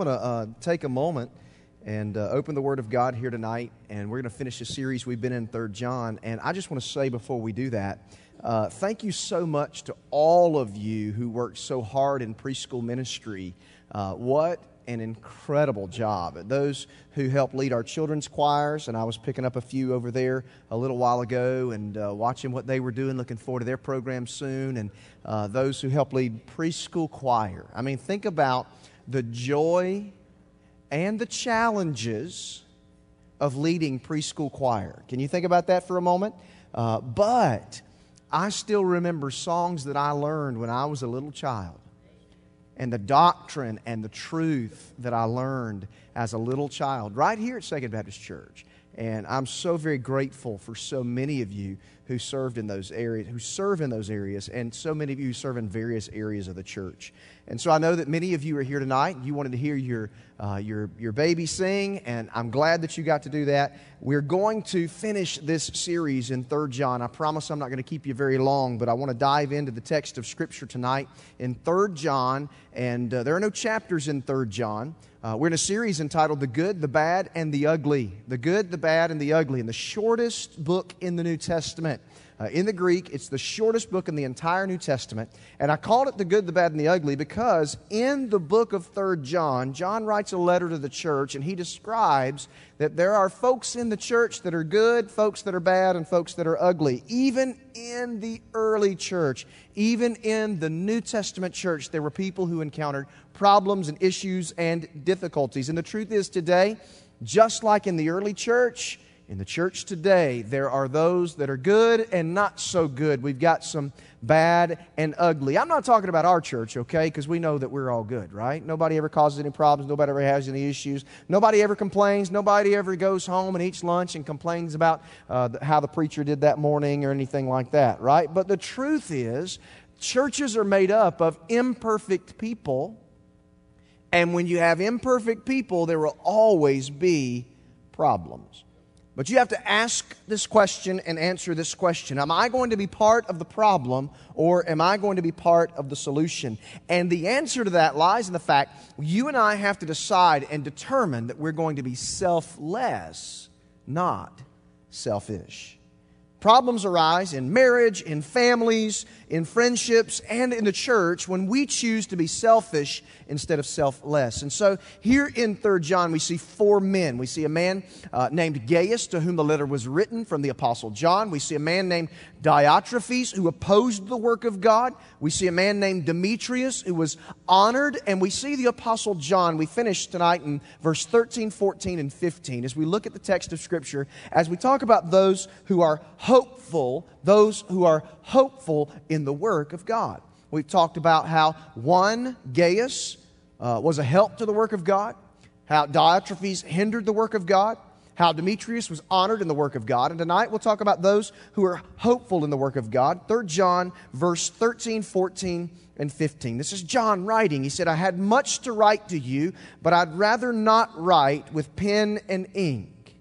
I want to uh, take a moment and uh, open the Word of God here tonight, and we're going to finish a series we've been in Third John. And I just want to say before we do that, uh, thank you so much to all of you who worked so hard in preschool ministry. Uh, what an incredible job. Those who help lead our children's choirs, and I was picking up a few over there a little while ago and uh, watching what they were doing, looking forward to their program soon, and uh, those who help lead preschool choir. I mean, think about the joy and the challenges of leading preschool choir. Can you think about that for a moment? Uh, but I still remember songs that I learned when I was a little child and the doctrine and the truth that I learned as a little child right here at Second Baptist Church. And I'm so very grateful for so many of you who served in those areas, who serve in those areas, and so many of you serve in various areas of the church. And so I know that many of you are here tonight. You wanted to hear your, uh, your, your baby sing, and I'm glad that you got to do that. We're going to finish this series in 3 John. I promise I'm not going to keep you very long, but I want to dive into the text of Scripture tonight in 3 John. And uh, there are no chapters in 3 John. Uh, we're in a series entitled The Good, the Bad, and the Ugly. The Good, the Bad, and the Ugly. And the shortest book in the New Testament. Uh, in the Greek, it's the shortest book in the entire New Testament. And I called it The Good, the Bad, and the Ugly because in the book of 3rd John, John writes a letter to the church and he describes that there are folks in the church that are good, folks that are bad, and folks that are ugly. Even in the early church, even in the New Testament church, there were people who encountered problems and issues and difficulties. And the truth is, today, just like in the early church, in the church today, there are those that are good and not so good. We've got some bad and ugly. I'm not talking about our church, okay, because we know that we're all good, right? Nobody ever causes any problems. Nobody ever has any issues. Nobody ever complains. Nobody ever goes home and eats lunch and complains about uh, how the preacher did that morning or anything like that, right? But the truth is, churches are made up of imperfect people. And when you have imperfect people, there will always be problems. But you have to ask this question and answer this question Am I going to be part of the problem or am I going to be part of the solution? And the answer to that lies in the fact you and I have to decide and determine that we're going to be selfless, not selfish. Problems arise in marriage, in families, in friendships, and in the church when we choose to be selfish instead of selfless. And so here in 3 John, we see four men. We see a man uh, named Gaius, to whom the letter was written from the Apostle John. We see a man named Diotrephes, who opposed the work of God. We see a man named Demetrius, who was honored. And we see the Apostle John. We finish tonight in verse 13, 14, and 15 as we look at the text of Scripture, as we talk about those who are hopeful, those who are hopeful in the work of God. We've talked about how one, Gaius, uh, was a help to the work of God, how Diotrephes hindered the work of God, how Demetrius was honored in the work of God. And tonight we'll talk about those who are hopeful in the work of God. 3 John, verse 13, 14, and 15. This is John writing. He said, I had much to write to you, but I'd rather not write with pen and ink.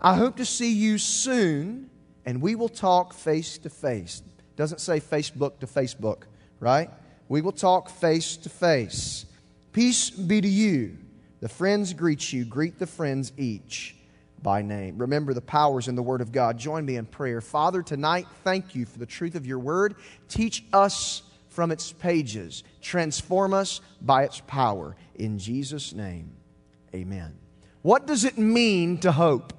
I hope to see you soon and we will talk face to face. Doesn't say Facebook to Facebook, right? We will talk face to face. Peace be to you. The friends greet you. Greet the friends each by name. Remember the powers in the Word of God. Join me in prayer. Father, tonight, thank you for the truth of your Word. Teach us from its pages. Transform us by its power. In Jesus' name, amen. What does it mean to hope?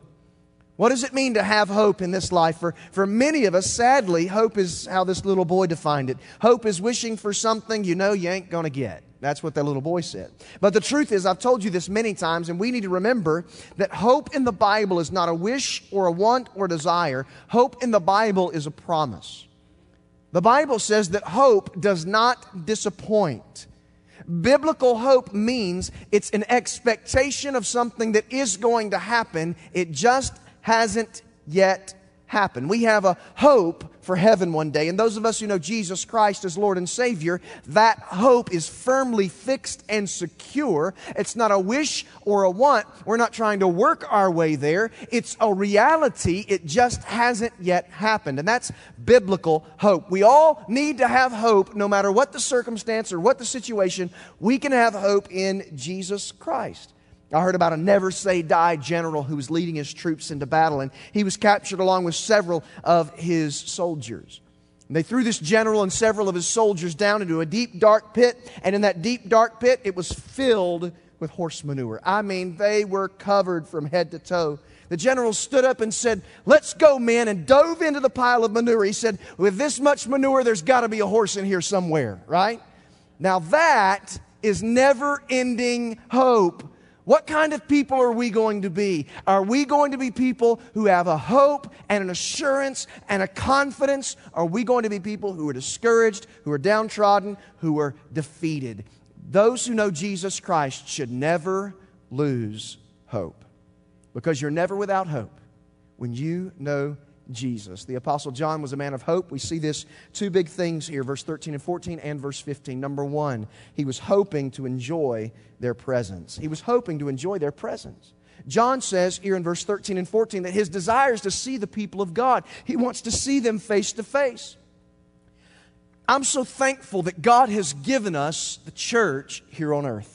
What does it mean to have hope in this life? For, for many of us, sadly, hope is how this little boy defined it. Hope is wishing for something you know you ain't going to get. That's what that little boy said. But the truth is, I've told you this many times, and we need to remember that hope in the Bible is not a wish or a want or desire. Hope in the Bible is a promise. The Bible says that hope does not disappoint. Biblical hope means it's an expectation of something that is going to happen. It just hasn't yet happened. We have a hope for heaven one day. And those of us who know Jesus Christ as Lord and Savior, that hope is firmly fixed and secure. It's not a wish or a want. We're not trying to work our way there. It's a reality. It just hasn't yet happened. And that's biblical hope. We all need to have hope no matter what the circumstance or what the situation. We can have hope in Jesus Christ. I heard about a never say die general who was leading his troops into battle, and he was captured along with several of his soldiers. And they threw this general and several of his soldiers down into a deep, dark pit, and in that deep, dark pit, it was filled with horse manure. I mean, they were covered from head to toe. The general stood up and said, Let's go, men, and dove into the pile of manure. He said, With this much manure, there's got to be a horse in here somewhere, right? Now, that is never ending hope what kind of people are we going to be? Are we going to be people who have a hope and an assurance and a confidence? Are we going to be people who are discouraged, who are downtrodden, who are defeated? Those who know Jesus Christ should never lose hope because you're never without hope when you know Jesus. The Apostle John was a man of hope. We see this two big things here, verse 13 and 14 and verse 15. Number one, he was hoping to enjoy their presence. He was hoping to enjoy their presence. John says here in verse 13 and 14 that his desire is to see the people of God. He wants to see them face to face. I'm so thankful that God has given us the church here on earth.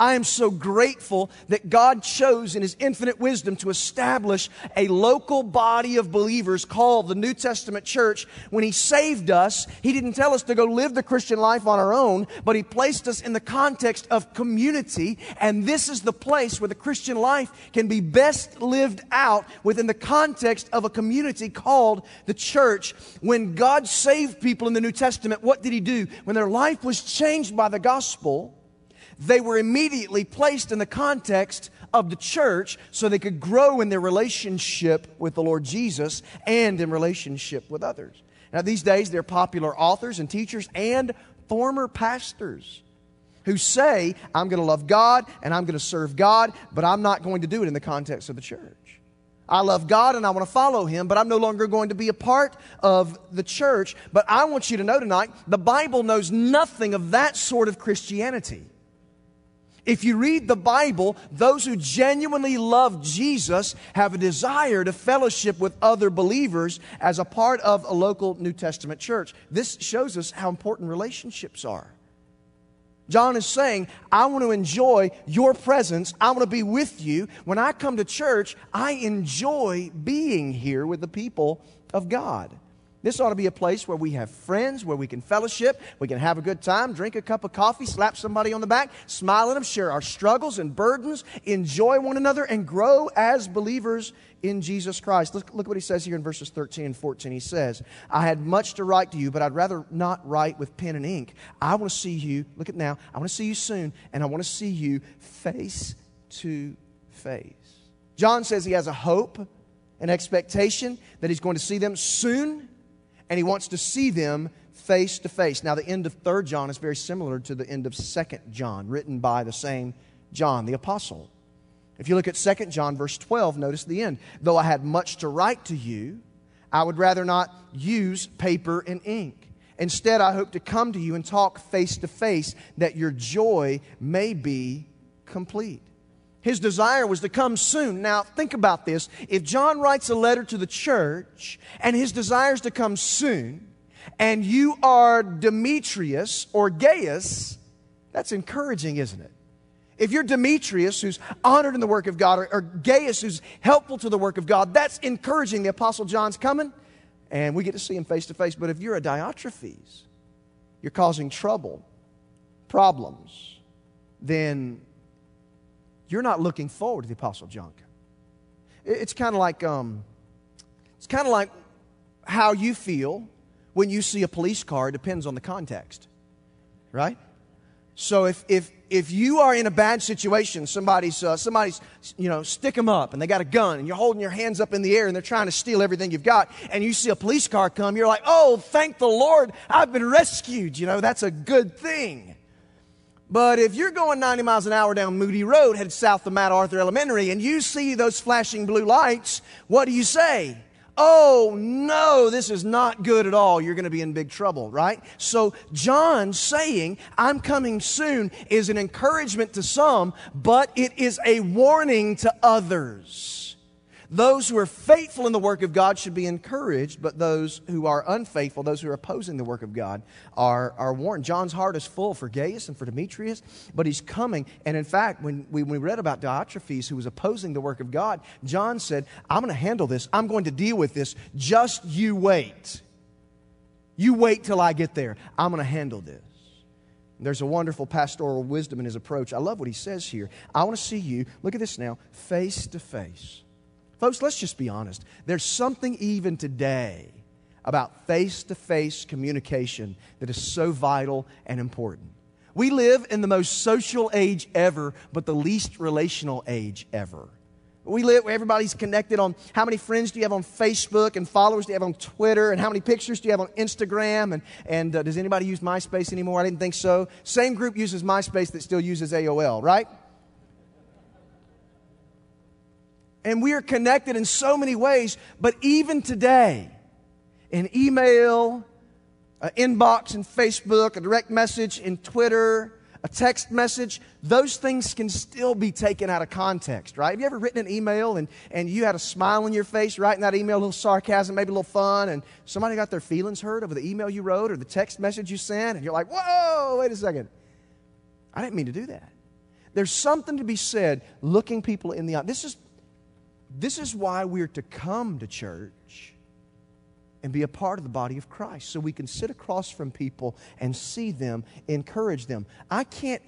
I am so grateful that God chose in His infinite wisdom to establish a local body of believers called the New Testament church. When He saved us, He didn't tell us to go live the Christian life on our own, but He placed us in the context of community. And this is the place where the Christian life can be best lived out within the context of a community called the church. When God saved people in the New Testament, what did He do? When their life was changed by the gospel, they were immediately placed in the context of the church so they could grow in their relationship with the Lord Jesus and in relationship with others. Now, these days, they're popular authors and teachers and former pastors who say, I'm going to love God and I'm going to serve God, but I'm not going to do it in the context of the church. I love God and I want to follow Him, but I'm no longer going to be a part of the church. But I want you to know tonight the Bible knows nothing of that sort of Christianity. If you read the Bible, those who genuinely love Jesus have a desire to fellowship with other believers as a part of a local New Testament church. This shows us how important relationships are. John is saying, I want to enjoy your presence. I want to be with you. When I come to church, I enjoy being here with the people of God. This ought to be a place where we have friends, where we can fellowship, we can have a good time, drink a cup of coffee, slap somebody on the back, smile at them, share our struggles and burdens, enjoy one another, and grow as believers in Jesus Christ. Look, look what he says here in verses 13 and 14. He says, I had much to write to you, but I'd rather not write with pen and ink. I want to see you, look at now, I want to see you soon, and I want to see you face to face. John says he has a hope, an expectation that he's going to see them soon and he wants to see them face to face. Now, the end of 3rd John is very similar to the end of 2nd John, written by the same John, the apostle. If you look at 2nd John, verse 12, notice the end. Though I had much to write to you, I would rather not use paper and ink. Instead, I hope to come to you and talk face to face that your joy may be complete. His desire was to come soon. Now, think about this. If John writes a letter to the church and his desire is to come soon, and you are Demetrius or Gaius, that's encouraging, isn't it? If you're Demetrius, who's honored in the work of God, or, or Gaius, who's helpful to the work of God, that's encouraging. The Apostle John's coming, and we get to see him face to face. But if you're a Diotrephes, you're causing trouble, problems, then you're not looking forward to the Apostle John. It's kind of like um, it's kind of like how you feel when you see a police car. Depends on the context, right? So if if if you are in a bad situation, somebody's uh, somebody's you know stick them up and they got a gun and you're holding your hands up in the air and they're trying to steal everything you've got and you see a police car come, you're like, oh, thank the Lord, I've been rescued. You know that's a good thing. But if you're going 90 miles an hour down Moody Road, headed south of Matt Arthur Elementary, and you see those flashing blue lights, what do you say? oh no, this is not good at all, you're going to be in big trouble, right? So, John saying, I'm coming soon is an encouragement to some, but it is a warning to others. Those who are faithful in the work of God should be encouraged, but those who are unfaithful, those who are opposing the work of God, are, are warned. John's heart is full for Gaius and for Demetrius, but he's coming. And in fact, when we, when we read about Diotrephes, who was opposing the work of God, John said, I'm going to handle this. I'm going to deal with this. Just you wait. You wait till I get there. I'm going to handle this. There's a wonderful pastoral wisdom in his approach. I love what he says here. I want to see you, look at this now, face to face. Folks, let's just be honest. There's something even today about face to face communication that is so vital and important. We live in the most social age ever, but the least relational age ever. We live where everybody's connected on how many friends do you have on Facebook and followers do you have on Twitter and how many pictures do you have on Instagram and, and uh, does anybody use MySpace anymore? I didn't think so. Same group uses MySpace that still uses AOL, right? And we are connected in so many ways, but even today, in email, an inbox in Facebook, a direct message in Twitter, a text message, those things can still be taken out of context, right? Have you ever written an email and, and you had a smile on your face writing that email, a little sarcasm, maybe a little fun, and somebody got their feelings hurt over the email you wrote or the text message you sent, and you're like, whoa, wait a second. I didn't mean to do that. There's something to be said looking people in the eye. This is this is why we're to come to church and be a part of the body of Christ so we can sit across from people and see them, encourage them. I can't,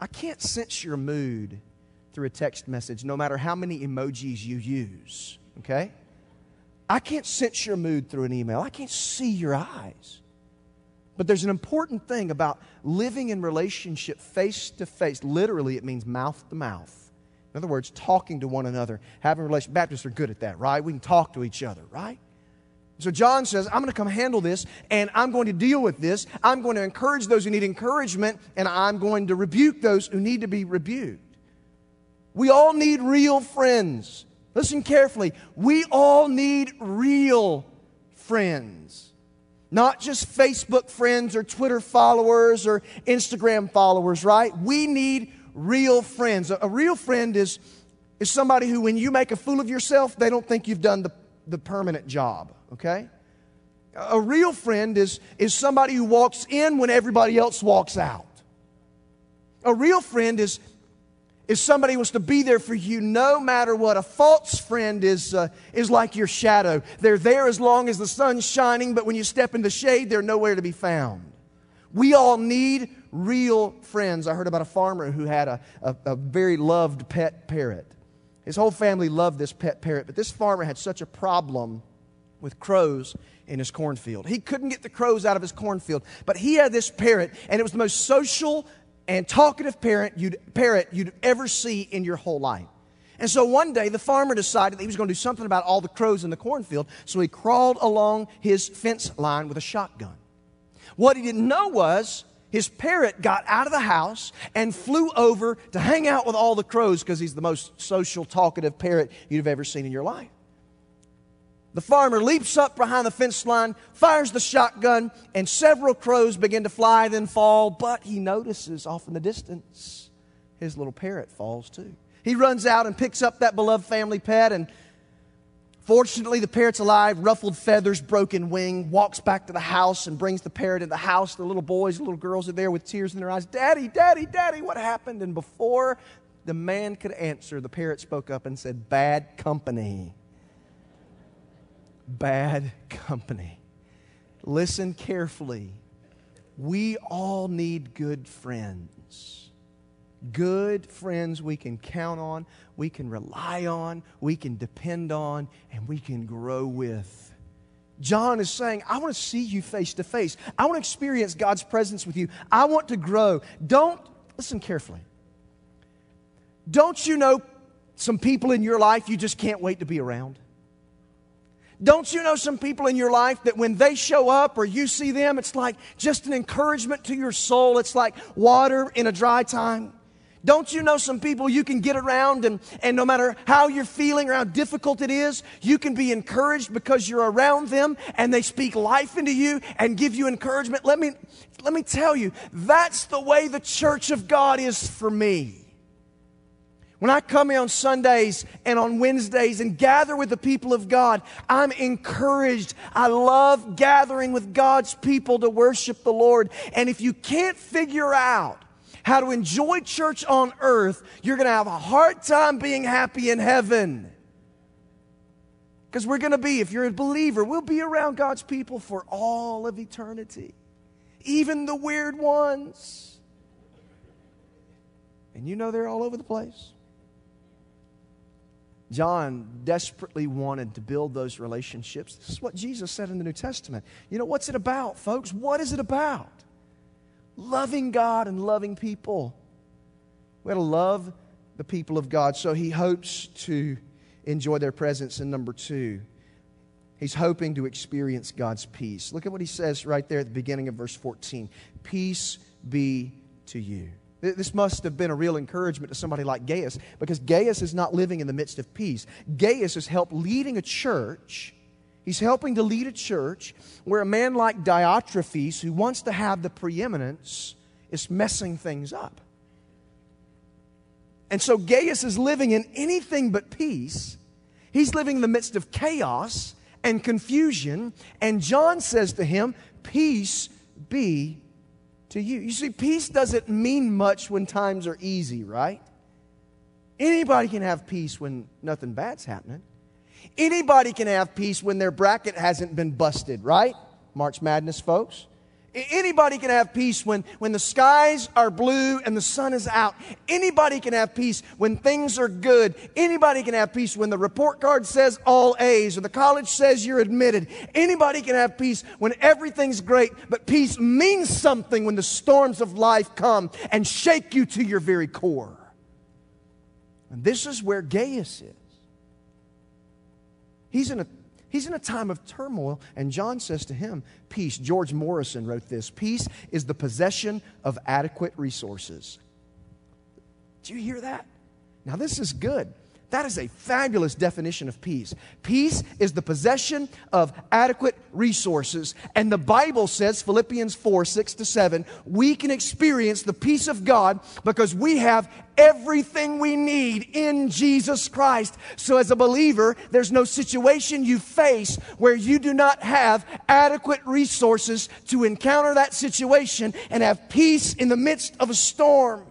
I can't sense your mood through a text message, no matter how many emojis you use, okay? I can't sense your mood through an email. I can't see your eyes. But there's an important thing about living in relationship face to face. Literally, it means mouth to mouth. In other words, talking to one another, having relation. Baptists are good at that, right? We can talk to each other, right? So John says, I'm going to come handle this and I'm going to deal with this. I'm going to encourage those who need encouragement and I'm going to rebuke those who need to be rebuked. We all need real friends. Listen carefully. We all need real friends. Not just Facebook friends or Twitter followers or Instagram followers, right? We need real friends. A, real friend is, is somebody who, when you make a fool of yourself, they don't think you've done the, the permanent job, okay? A real friend is, is somebody who walks in when everybody else walks out. A real friend is, is somebody who wants to be there for you no matter what. A false friend is, uh, is like your shadow. They're there as long as the sun's shining, but when you step in the shade, they're nowhere to be found. We all need real friends. I heard about a farmer who had a, a, a, very loved pet parrot. His whole family loved this pet parrot, but this farmer had such a problem with crows in his cornfield. He couldn't get the crows out of his cornfield, but he had this parrot, and it was the most social and talkative parrot you'd, parrot you'd ever see in your whole life. And so one day the farmer decided that he was going to do something about all the crows in the cornfield, so he crawled along his fence line with a shotgun. What he didn't know was his parrot got out of the house and flew over to hang out with all the crows because he's the most social, talkative parrot you'd have ever seen in your life. The farmer leaps up behind the fence line, fires the shotgun, and several crows begin to fly, then fall. But he notices off in the distance his little parrot falls too. He runs out and picks up that beloved family pet and Fortunately, the parrot's alive, ruffled feathers, broken wing, walks back to the house and brings the parrot in the house. The little boys, the little girls are there with tears in their eyes. Daddy, daddy, daddy, what happened? And before the man could answer, the parrot spoke up and said, Bad company. Bad company. Listen carefully. We all need good friends good friends we can count on, we can rely on, we can depend on, and we can grow with. John is saying, I want to see you face to face. I want to experience God's presence with you. I want to grow. Don't, listen carefully. Don't you know some people in your life you just can't wait to be around? Don't you know some people in your life that when they show up or you see them, it's like just an encouragement to your soul? It's like water in a dry time. Don't you know some people you can get around and, and no matter how you're feeling or how difficult it is, you can be encouraged because you're around them and they speak life into you and give you encouragement? Let me, let me tell you, that's the way the church of God is for me. When I come here on Sundays and on Wednesdays and gather with the people of God, I'm encouraged. I love gathering with God's people to worship the Lord. And if you can't figure out how to enjoy church on earth, you're going to have a hard time being happy in heaven. Because we're going to be, if you're a believer, we'll be around God's people for all of eternity, even the weird ones. And you know they're all over the place. John desperately wanted to build those relationships. This is what Jesus said in the New Testament. You know, what's it about, folks? What is it about? Loving God and loving people. We got to love the people of God. So he hopes to enjoy their presence. And number two, he's hoping to experience God's peace. Look at what he says right there at the beginning of verse 14 Peace be to you. This must have been a real encouragement to somebody like Gaius because Gaius is not living in the midst of peace. Gaius has helped leading a church. He's helping to lead a church where a man like Diotrephes, who wants to have the preeminence, is messing things up. And so Gaius is living in anything but peace. He's living in the midst of chaos and confusion. And John says to him, Peace be to you. You see, peace doesn't mean much when times are easy, right? Anybody can have peace when nothing bad's happening. Anybody can have peace when their bracket hasn't been busted, right? March Madness, folks. Anybody can have peace when, when the skies are blue and the sun is out. Anybody can have peace when things are good. Anybody can have peace when the report card says all A's or the college says you're admitted. Anybody can have peace when everything's great. But peace means something when the storms of life come and shake you to your very core. And this is where Gaius is. He's in a He's in a time of turmoil, and John says to him, Peace. George Morrison wrote this Peace is the possession of adequate resources. Do you hear that? Now, this is good. That is a fabulous definition of peace. Peace is the possession of adequate resources. And the Bible says, Philippians 4 6 to 7, we can experience the peace of God because we have everything we need in Jesus Christ. So, as a believer, there's no situation you face where you do not have adequate resources to encounter that situation and have peace in the midst of a storm.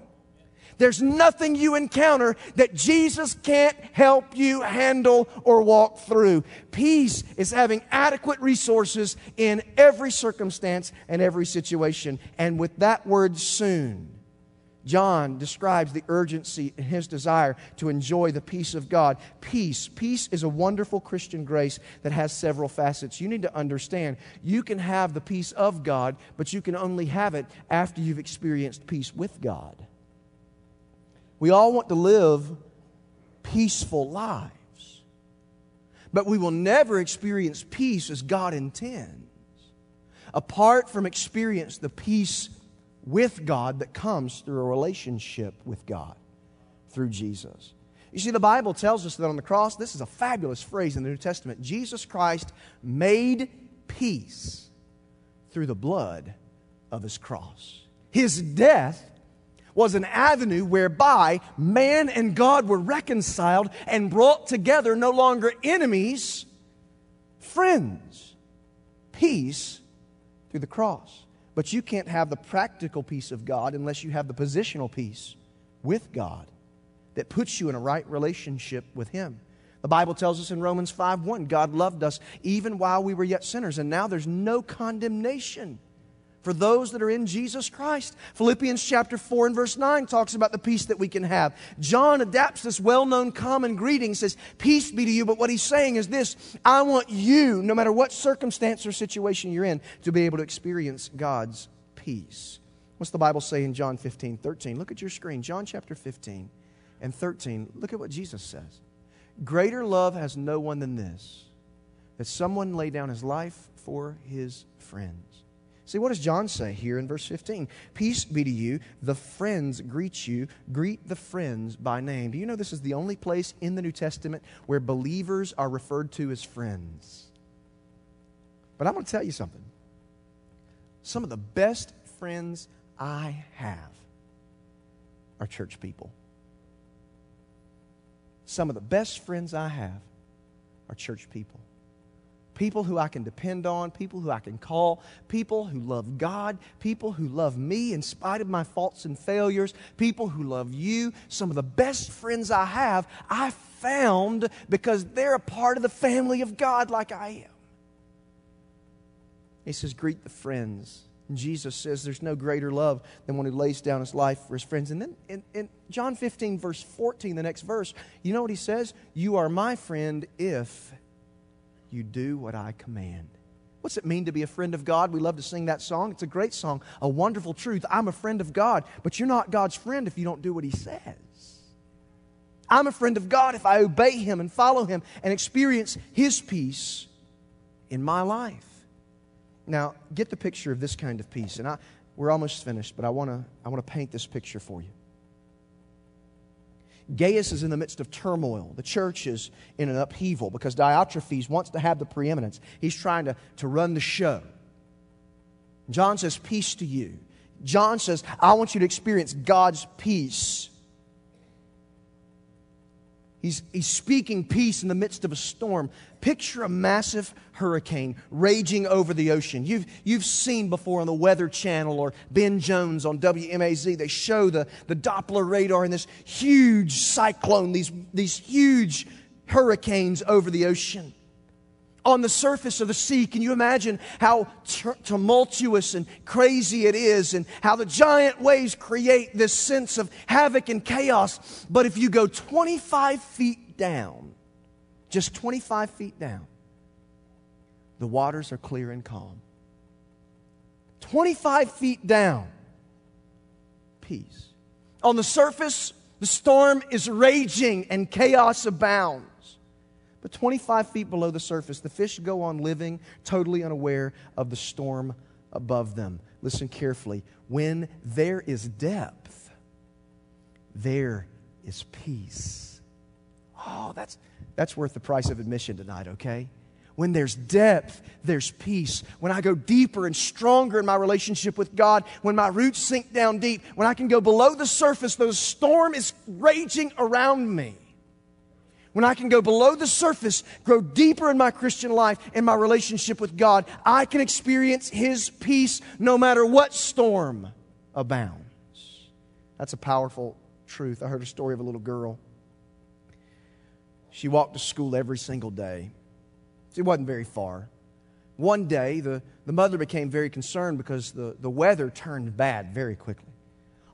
There's nothing you encounter that Jesus can't help you handle or walk through. Peace is having adequate resources in every circumstance and every situation. And with that word soon, John describes the urgency in his desire to enjoy the peace of God. Peace. Peace is a wonderful Christian grace that has several facets. You need to understand you can have the peace of God, but you can only have it after you've experienced peace with God. We all want to live peaceful lives, but we will never experience peace as God intends apart from experience the peace with God that comes through a relationship with God through Jesus. You see, the Bible tells us that on the cross, this is a fabulous phrase in the New Testament Jesus Christ made peace through the blood of his cross. His death was an avenue whereby man and God were reconciled and brought together, no longer enemies, friends. Peace through the cross. But you can't have the practical peace of God unless you have the positional peace with God that puts you in a right relationship with Him. The Bible tells us in Romans 5 1, God loved us even while we were yet sinners, and now there's no condemnation for those that are in Jesus Christ. Philippians chapter 4 and verse 9 talks about the peace that we can have. John adapts this well known common greeting, says, Peace be to you. But what he's saying is this I want you, no matter what circumstance or situation you're in, to be able to experience God's peace. What's the Bible say in John 15, 13? Look at your screen. John chapter 15 and 13. Look at what Jesus says. Greater love has no one than this, that someone lay down his life for his friends. See, what does John say here in verse 15? Peace be to you. The friends greet you. Greet the friends by name. Do you know this is the only place in the New Testament where believers are referred to as friends? But I'm going to tell you something. Some of the best friends I have are church people. Some of the best friends I have are church people people who I can depend on, people who I can call, people who love God, people who love me in spite of my faults and failures, people who love you. Some of the best friends I have, I found because they're a part of the family of God like I am. He says, Greet the friends. And Jesus says there's no greater love than one who lays down his life for his friends. And then in, in, John 15, verse 14, the next verse, you know what he says? You are my friend if you do what I command. What's it mean to be a friend of God? We love to sing that song. It's a great song, a wonderful truth. I'm a friend of God, but you're not God's friend if you don't do what He says. I'm a friend of God if I obey Him and follow Him and experience His peace in my life. Now, get the picture of this kind of peace. And I, we're almost finished, but I want to I want to paint this picture for you. Gaius is in the midst of turmoil. The church is in an upheaval because Diotrephes wants to have the preeminence. He's trying to, to run the show. John says, Peace to you. John says, I want you to experience God's peace. He's, he's speaking peace in the midst of a storm. Picture a massive hurricane raging over the ocean. You've, you've seen before on the Weather Channel or Ben Jones on WMAZ, they show the, the Doppler radar and this huge cyclone, these, these huge hurricanes over the ocean on the surface of the sea. Can you imagine how tumultuous and crazy it is, and how the giant waves create this sense of havoc and chaos? But if you go 25 feet down, just 25 feet down, the waters are clear and calm. 25 feet down, peace. On the surface, the storm is raging and chaos abounds. But 25 feet below the surface, the fish go on living, totally unaware of the storm above them. Listen carefully. When there is depth, there is peace. Oh, that's, that's worth the price of admission tonight, okay? When there's depth, there's peace. When I go deeper and stronger in my relationship with God, when my roots sink down deep, when I can go below the surface, though the storm is raging around me when I can go below the surface, grow deeper in my Christian life and my relationship with God, I can experience His peace no matter what storm abounds. That's a powerful truth. I heard a story of a little girl. She walked to school every single day. It wasn't very far. One day, the, the mother became very concerned because the, the weather turned bad very quickly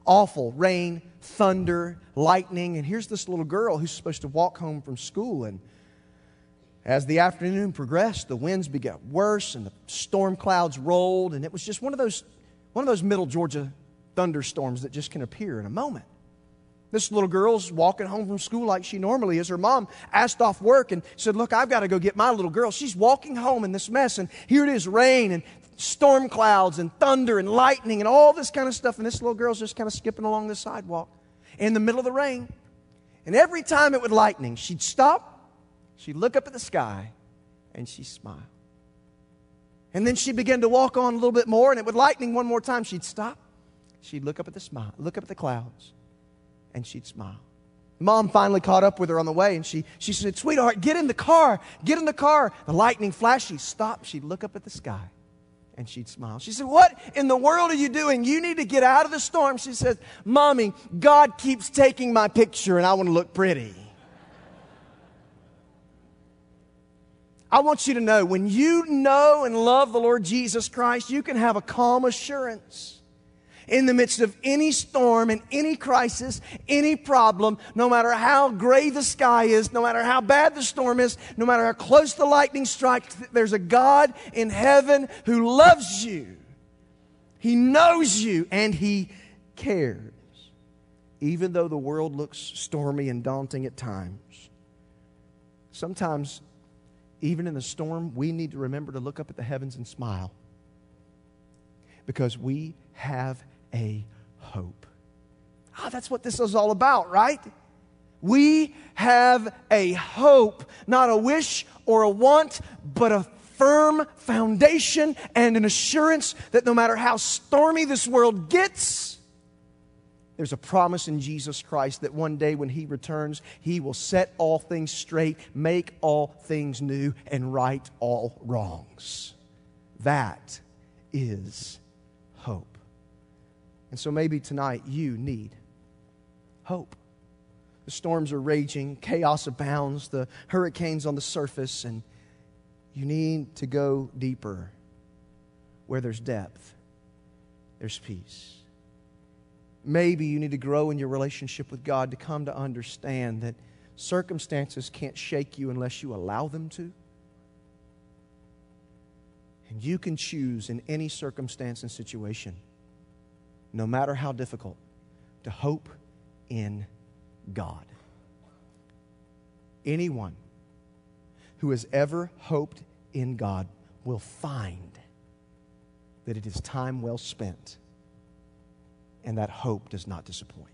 awful rain, thunder, lightning. And here's this little girl who's supposed to walk home from school. And as the afternoon progressed, the winds began worse and the storm clouds rolled. And it was just one of those, one of those middle Georgia thunderstorms that just can appear in a moment. This little girl's walking home from school like she normally is. Her mom asked off work and said, Look, I've got to go get my little girl. She's walking home in this mess, and here it is rain and storm clouds and thunder and lightning and all this kind of stuff. And this little girl's just kind of skipping along the sidewalk in the middle of the rain. And every time it would lightning, she'd stop, she'd look up at the sky, and she'd smile. And then she'd begin to walk on a little bit more, and it would lightning one more time. She'd stop, she'd look up at the smile, look up at the clouds, and she'd smile. Mom finally caught up with her on the way, and she, she said, Sweetheart, get in the car, get in the car. The lightning flashed, she'd stop, she'd look up at the sky, and she'd smile. She said, What in the world are you doing? You need to get out of the storm. She says, Mommy, God keeps taking my picture and I want to look pretty. I want you to know when you know and love the Lord Jesus Christ, you can have a calm assurance in the midst of any storm and any crisis, any problem, no matter how gray the sky is, no matter how bad the storm is, no matter how close the lightning strikes, there's a God in heaven who loves you. He knows you and He cares. Even though the world looks stormy and daunting at times, sometimes, even in the storm, we need to remember to look up at the heavens and smile Because we have a hope. Ah, that's what this is all about, right? We have a hope, not a wish or a want, but a firm foundation and an assurance that no matter how stormy this world gets, there's a promise in Jesus Christ that one day when He returns, He will set all things straight, make all things new, and right all wrongs. That is. And so maybe tonight you need hope. The storms are raging, chaos abounds, the hurricanes on the surface, and you need to go deeper. Where there's depth, there's peace. Maybe you need to grow in your relationship with God to come to understand that circumstances can't shake you unless you allow them to. And you can choose in any circumstance and situation, no matter how difficult, to hope in God. Anyone who has ever hoped in God will find that it is time well spent and that hope does not disappoint.